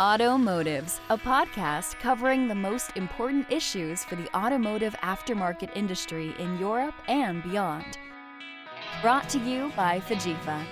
Automotives, a podcast covering the most important issues for the automotive aftermarket industry in Europe and beyond. Brought to you by FIGIEFA.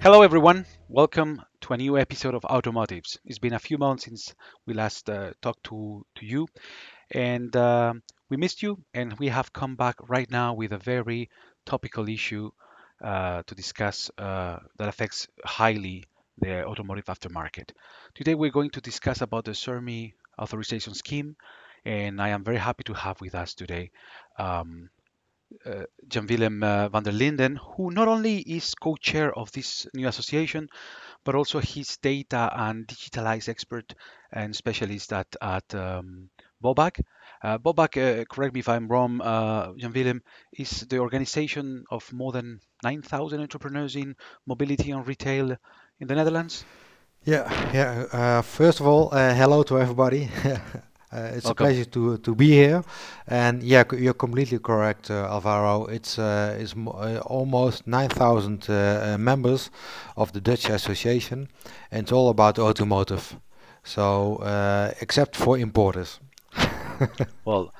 Hello, everyone. Welcome to a new episode of Automotives. It's been a few months since we last uh, talked to, to you, and uh, we missed you, and we have come back right now with a very topical issue to discuss uh, that affects highly the automotive aftermarket. Today we're going to discuss about the SERMI authorization scheme, and I am very happy to have with us today um, uh, Jan Willem uh, van der Linden, who not only is co-chair of this new association, but also he's data and digitalized expert and specialist at, at um, BOVAG. Uh, BOVAG, uh, correct me if I'm wrong, uh, Jan Willem, is the organization of more than 9,000 entrepreneurs in mobility and retail in the Netherlands. Yeah, yeah. Uh, first of all, uh, hello to everybody. Uh, it's Welcome. a pleasure to to be here, and yeah, you're completely correct, uh, Alvaro. It's uh, it's uh, almost 9,000 uh, uh, members of the Dutch Association, and it's all about automotive. So uh, except for importers. Well,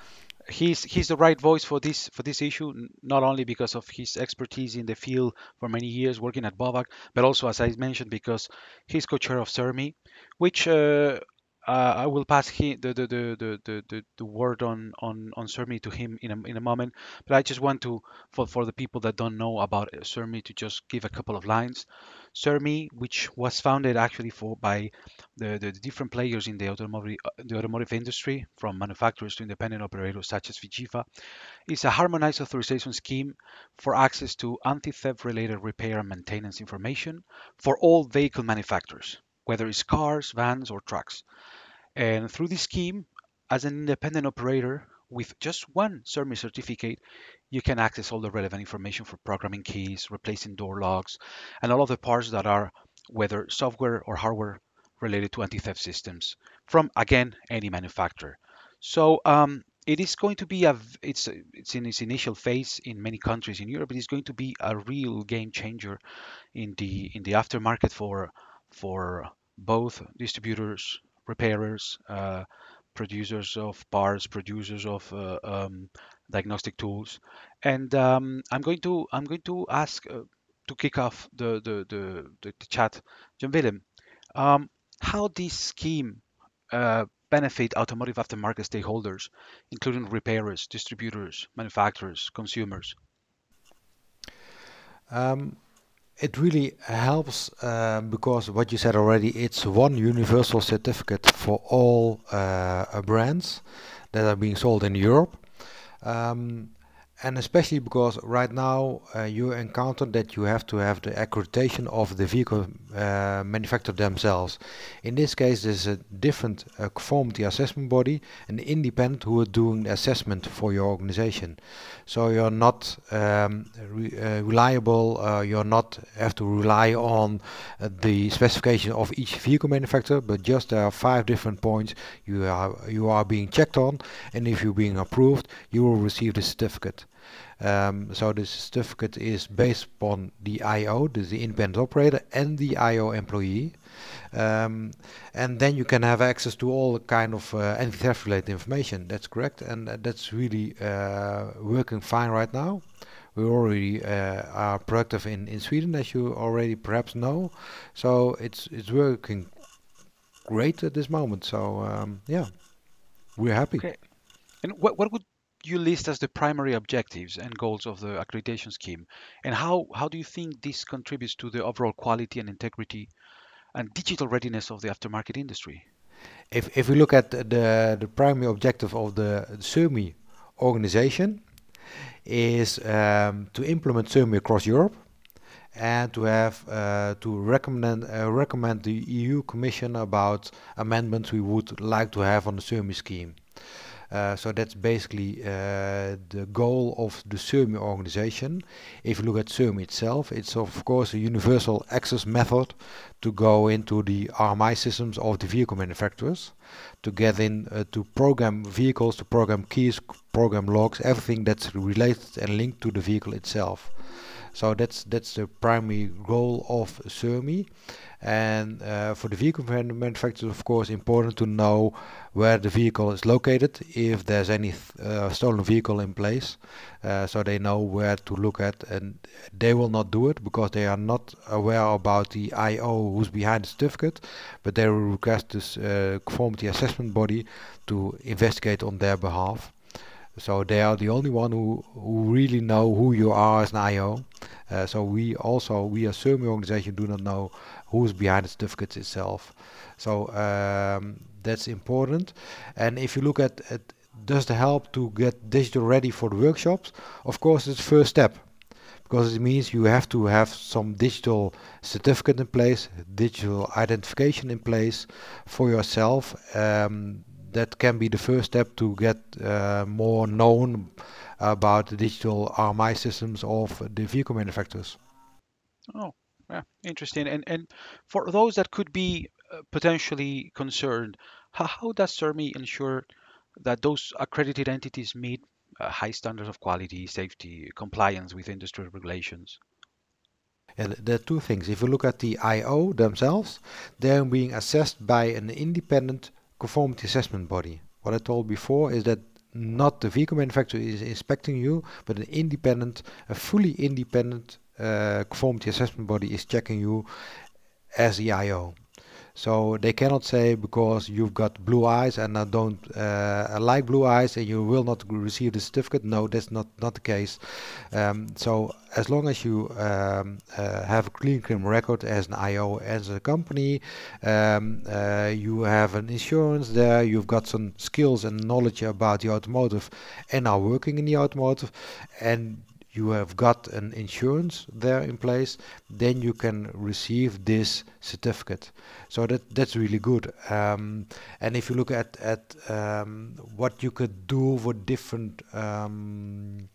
he's he's the right voice for this for this issue, not only because of his expertise in the field for many years working at BOVAG, but also as I mentioned because he's co-chair of SERMI, which uh, uh, I will pass he, the, the, the, the, the, the the word on on on SERMI to him in a in a moment. But I just want to for for the people that don't know about uh, to just give a couple of lines. SERMI, which was founded actually for by the, the different players in the automotive uh, the automotive industry, from manufacturers to independent operators such as FIGIEFA, is a harmonized authorization scheme for access to anti-theft related repair and maintenance information for all vehicle manufacturers, whether it's cars, vans, or trucks. And through this scheme, as an independent operator with just one SERMI certificate, you can access all the relevant information for programming keys, replacing door locks, and all of the parts that are whether software or hardware related to anti-theft systems from again any manufacturer. So um, it is going to be a it's it's in its initial phase in many countries in Europe. But It is going to be a real game changer in the in the aftermarket for for both distributors, repairers, uh, producers of parts, producers of uh, um, diagnostic tools. And um, I'm going to I'm going to ask uh, to kick off the the the, the, the chat, John Willem, um, how this scheme uh, benefit automotive aftermarket stakeholders, including repairers, distributors, manufacturers, consumers. Um, it really helps um, because what you said already, it's one universal certificate for all uh, uh, brands that are being sold in Europe. Um, and especially because right now uh, you encounter that you have to have the accreditation of the vehicle uh, manufacturer themselves. In this case, there's a different uh, conformity assessment body, an independent who are doing the assessment for your organization. So you're not um, re- uh, reliable. Uh, you're not have to rely on uh, the specification of each vehicle manufacturer, but just there are five different points you are you are being checked on, and if you're being approved, you will receive the certificate. Um, so the certificate is based upon the IO, the, the independent operator, and the IO employee. Um, and then you can have access to all kind of uh, anti-theft related information. That's correct, and uh, that's really uh, working fine right now. We already are productive in, in Sweden, as you already perhaps know. So it's it's working great at this moment. So um, yeah, we're happy. Okay. And what, what would you list as the primary objectives and goals of the accreditation scheme? And how, how do you think this contributes to the overall quality and integrity and digital readiness of the aftermarket industry? If if we look at the the primary objective of the SERMI organization is um, to implement SERMI across Europe and to have uh, to recommend uh, recommend the EU Commission about amendments we would like to have on the SERMI scheme. Uh, so that's basically uh, the goal of the SERMI organization. If you look at SERMI itself, it's of course a universal access method to go into the RMI systems of the vehicle manufacturers, to get in uh, to program vehicles, to program keys, program logs, everything that's related and linked to the vehicle itself. So that's that's the primary goal of SERMI. And uh, for the vehicle manufacturers, of course, important to know where the vehicle is located, if there's any uh, stolen vehicle in place, uh, so they know where to look at. And they will not do it because they are not aware about the IO who's behind the certificate, but they will request this uh, conformity assessment body to investigate on their behalf. So they are the only one who, who really know who you are as an IO. Uh, so we also, we as SERMI organization do not know who's behind the certificates itself. So um, that's important. And if you look at, at does the help to get digital ready for the workshops, of course it's the first step because it means you have to have some digital certificate in place, digital identification in place for yourself. Um, that can be the first step to get uh, more known about the digital RMI systems of the vehicle manufacturers. Oh, yeah, interesting. And and for those that could be uh, potentially concerned, how, how does SERMI ensure that those accredited entities meet uh, high standards of quality, safety, compliance with industry regulations? And there are two things. If you look at the IO themselves, they're being assessed by an independent conformity assessment body. What I told before is that not the vehicle manufacturer is inspecting you, but an independent, a fully independent uh, conformity assessment body is checking you as the IO. So they cannot say because you've got blue eyes and I don't uh, like blue eyes and you will not receive the certificate. No, that's not not the case. Um, so as long as you um, uh, have a clean criminal record as an IO as a company, um, uh, you have an insurance there, you've got some skills and knowledge about the automotive and are working in the automotive, and you have got an insurance there in place, then you can receive this certificate. So that that's really good. Um, and if you look at at um, what you could do for different um,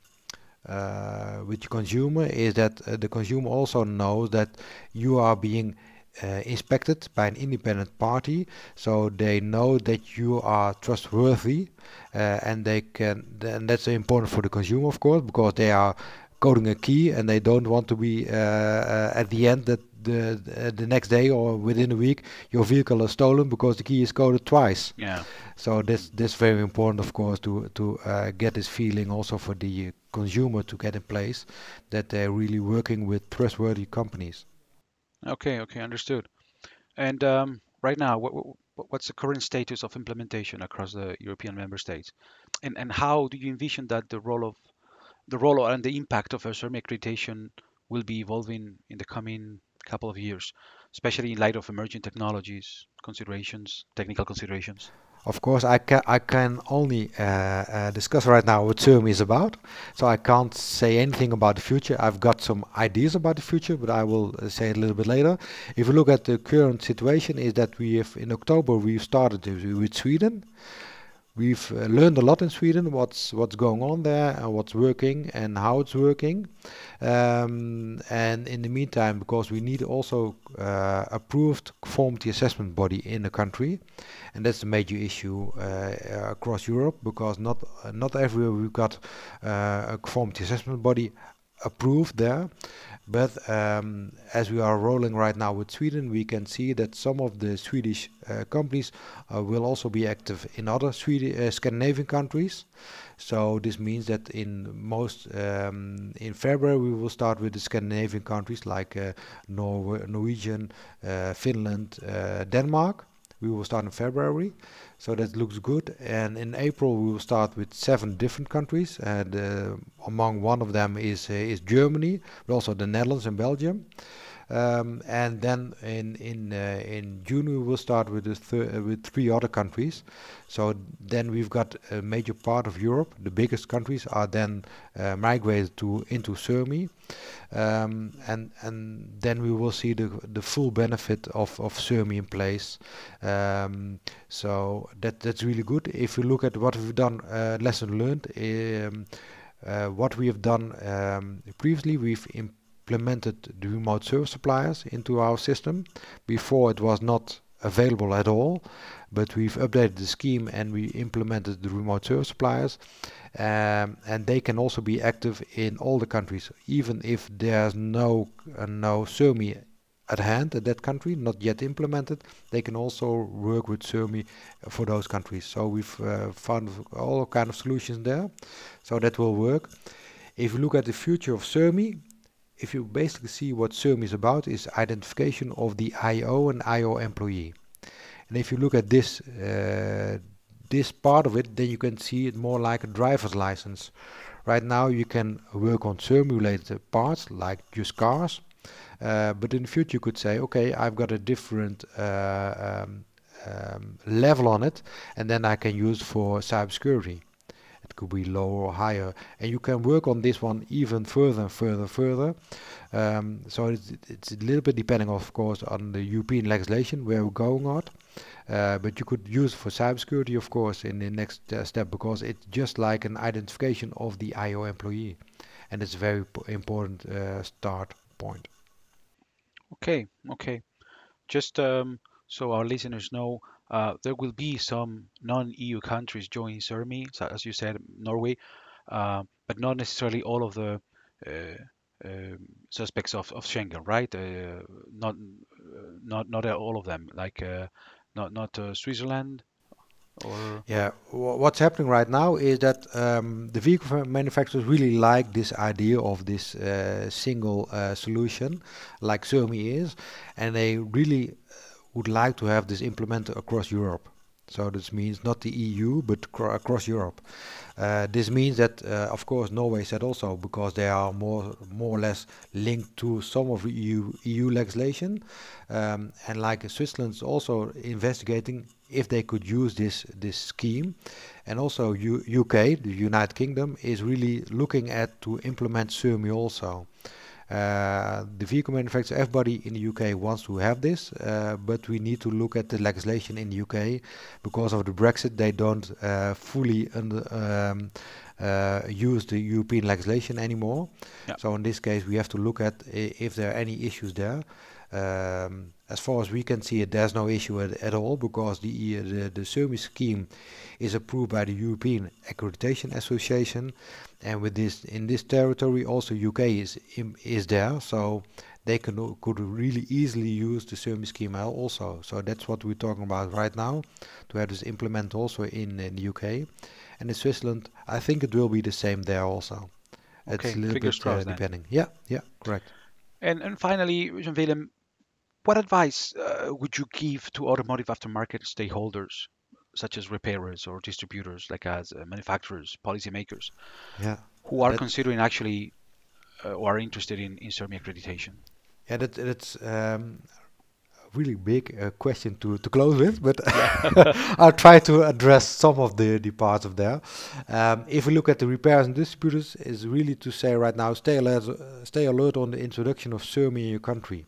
uh, with the consumer is that uh, the consumer also knows that you are being uh, inspected by an independent party, so they know that you are trustworthy, uh, and they can. And that's important for the consumer, of course, because they are coding a key and they don't want to be uh, uh, at the end that the the next day or within a week your vehicle is stolen because the key is coded twice. Yeah. So this this very important, of course, to to uh, get this feeling also for the consumer to get in place that they're really working with trustworthy companies. Okay, okay, understood. And um, right now, what, what, what's the current status of implementation across the European member states? And, and how do you envision that the role of the role and the impact of SERMI accreditation will be evolving in the coming couple of years, especially in light of emerging technologies, considerations, technical considerations? Of course, I can I can only uh, uh, discuss right now what SERMI is about, so I can't say anything about the future. I've got some ideas about the future, but I will uh, say it a little bit later. If you look at the current situation, is that we have in October we started with Sweden. We've uh, learned a lot in Sweden, what's what's going on there and what's working and how it's working. Um, and in the meantime, because we need also uh, approved conformity assessment body in the country, and that's a major issue uh, across Europe because not not everywhere we've got uh, a conformity assessment body approved there. But um, as we are rolling right now with Sweden, we can see that some of the Swedish uh, companies uh, will also be active in other Swedish, uh, Scandinavian countries. So this means that in most um, in February we will start with the Scandinavian countries like uh, Nor Norwegian, uh, Finland, uh, Denmark. We will start in February. So that looks good. And in April we will start with seven different countries, and uh, among one of them is uh, is Germany, but also the Netherlands and Belgium. Um, and then in in uh, in June we will start with uh, with three other countries. So then we've got a major part of Europe. The biggest countries are then uh, migrated to into SERMI, um, and and then we will see the the full benefit of of SERMI in place. Um, so that that's really good. If you look at what we've done, uh, lesson learned. Um, uh, what we have done um, previously, we've implemented the remote service suppliers into our system. Before it was not available at all, but we've updated the scheme and we implemented the remote service suppliers, um, and they can also be active in all the countries, even if there's no uh, no SERMI at hand at that country, not yet implemented. They can also work with SERMI for those countries. So we've uh, found all kind of solutions there, so that will work. If you look at the future of SERMI, if you basically see what SERMI is about, is identification of the IO and IO employee. And if you look at this uh, this part of it, then you can see it more like a driver's license. Right now, you can work on SERMI-related parts like just cars, uh, but in the future, you could say, okay, I've got a different uh, um, um, level on it, and then I can use for cybersecurity. It could be lower or higher, and you can work on this one even further and further, further. Um, so it's, it's, a little bit depending, of course, on the European legislation where we're going at. Uh, but you could use for cybersecurity, of course, in the next uh, step because it's just like an identification of the IO employee, and it's a very important uh, start point. Okay, okay. Just um, so our listeners know, uh, there will be some non-EU countries joining SERMI, so as you said, Norway, uh, but not necessarily all of the uh, um, suspects of, of Schengen, right? Uh, not not not all of them, like not not Switzerland. Or yeah, what's happening right now is that um, the vehicle manufacturers really like this idea of this uh, single uh, solution, like SERMI is, and they really would like to have this implemented across Europe. So this means not the EU, but across Europe. Uh, this means that, uh, of course, Norway said also because they are more more or less linked to some of EU EU legislation, um, and like Switzerland's also investigating if they could use this this scheme, and also U UK, the United Kingdom, is really looking at to implement SERMI also. Uh, the vehicle manufacturer, everybody in the UK wants to have this, uh, but we need to look at the legislation in the UK because of the Brexit. They don't uh, fully under, um, uh, use the European legislation anymore. So in this case, we have to look at if there are any issues there. Um, as far as we can see it, there's no issue at, at all because the, the the SERMI scheme is approved by the European Accreditation Association, and with this in this territory also UK is is there, so they can could really easily use the SERMI scheme also. So that's what we're talking about right now, to have this implement also in, in the UK, and in Switzerland, I think it will be the same there also. Okay, it's a little bit uh, depending. Yeah, yeah, correct. And and finally, Jean Willem, what advice uh, would you give to automotive aftermarket stakeholders, such as repairers or distributors, like as uh, manufacturers, policymakers, yeah, who are that, considering actually uh, or are interested in, in SERMI accreditation? Yeah, that, that's um, a really big uh, question to, to close with, but I'll try to address some of the, the parts of there. Um, if we look at the repairs and distributors, is really to say right now, stay alert, uh, stay alert on the introduction of SERMI in your country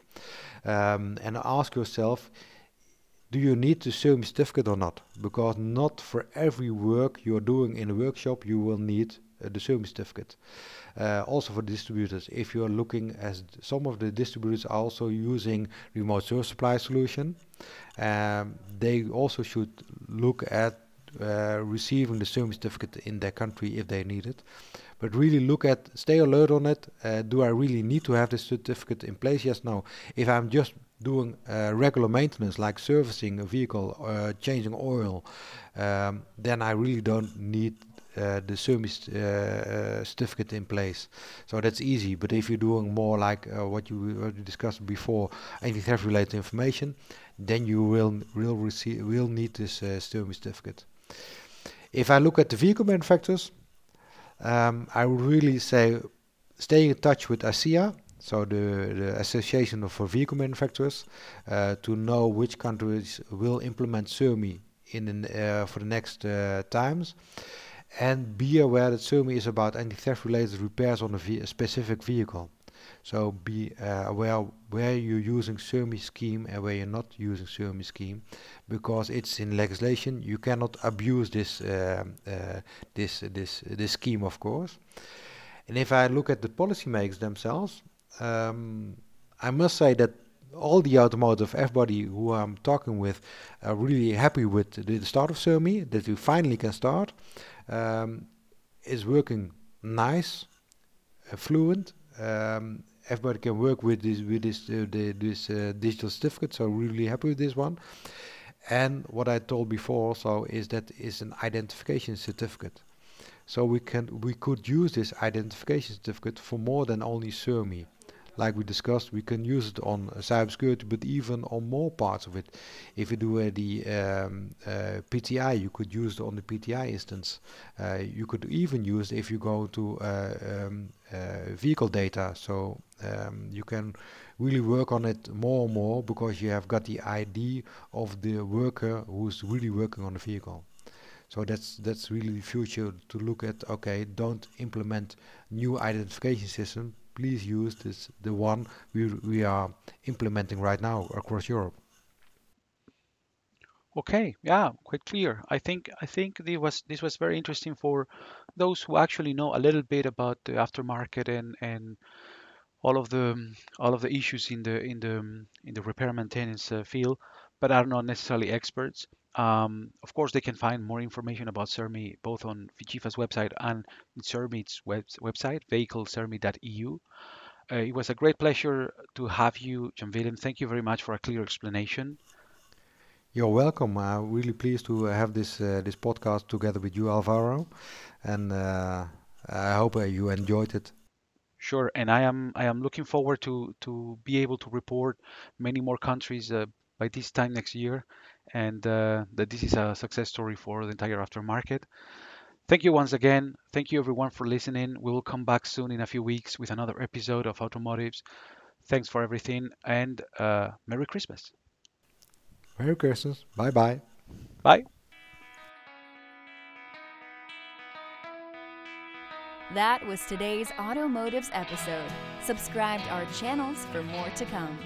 um, and ask yourself do you need the SERMI certificate or not? Because not for every work you're doing in a workshop you will need uh, the SERMI certificate. Uh, also for distributors, if you're looking as some of the distributors are also using remote service supply solution, um, they also should look at receiving the SERMI certificate in their country if they need it but really look at, stay alert on it. Uh, do I really need to have this certificate in place? Yes, no. If I'm just doing uh, regular maintenance like servicing a vehicle, uh, changing oil, um, then I really don't need uh, the service uh, uh, certificate in place. So that's easy. But if you're doing more like what you, discussed before, anti-theft related information, then you will will receive will need this uh, certificate. If I look at the vehicle manufacturers, um, I would really say stay in touch with ACEA, so the, the Association of Vehicle Manufacturers, uh, to know which countries will implement SERMI in uh, for the next uh, times. And be aware that SERMI is about anti-theft related repairs on a, ve specific vehicle. So be uh, aware where you're using SERMI scheme and where you're not using SERMI scheme, because it's in legislation. You cannot abuse this uh, uh, this this this scheme, of course. And if I look at the policymakers themselves, um, I must say that all the automotive, everybody who I'm talking with, are really happy with the, start of SERMI, that we finally can start. Um, is working nice, uh, fluent. Um, everybody can work with this with this uh, the, this uh, digital certificate. So really happy with this one. And what I told before also is that is an identification certificate. So we can we could use this identification certificate for more than only SERMI like we discussed, we can use it on cybersecurity, but even on more parts of it. If you do uh, the um, uh, PTI, you could use it on the PTI instance. Uh, you could even use it if you go to um, vehicle data. So um, you can really work on it more and more because you have got the ID of the worker who's really working on the vehicle. So that's that's really the future to look at. Okay, don't implement new identification system, please use this the one we we are implementing right now across Europe. Okay, yeah, quite clear. I think I think this was this was very interesting for those who actually know a little bit about the aftermarket and and all of the all of the issues in the in the in the repair maintenance uh, field, but are not necessarily experts. Um, of course, they can find more information about SERMI both on FIGIEFA's website and SERMI's web, website, vehiclesermi.eu. Uh, it was a great pleasure to have you, Jan Willem. Thank you very much for a clear explanation. You're welcome. I'm really pleased to have this uh, this podcast together with you, Alvaro, and uh, I hope uh, you enjoyed it. Sure, and I am I am looking forward to to be able to report many more countries uh, by this time next year and uh, that this is a success story for the entire aftermarket. Thank you once again. Thank you everyone for listening. We will come back soon in a few weeks with another episode of Automotives. Thanks for everything and uh, Merry Christmas. Merry Christmas. Bye bye. Bye. That was today's Automotives episode. Subscribe to our channels for more to come.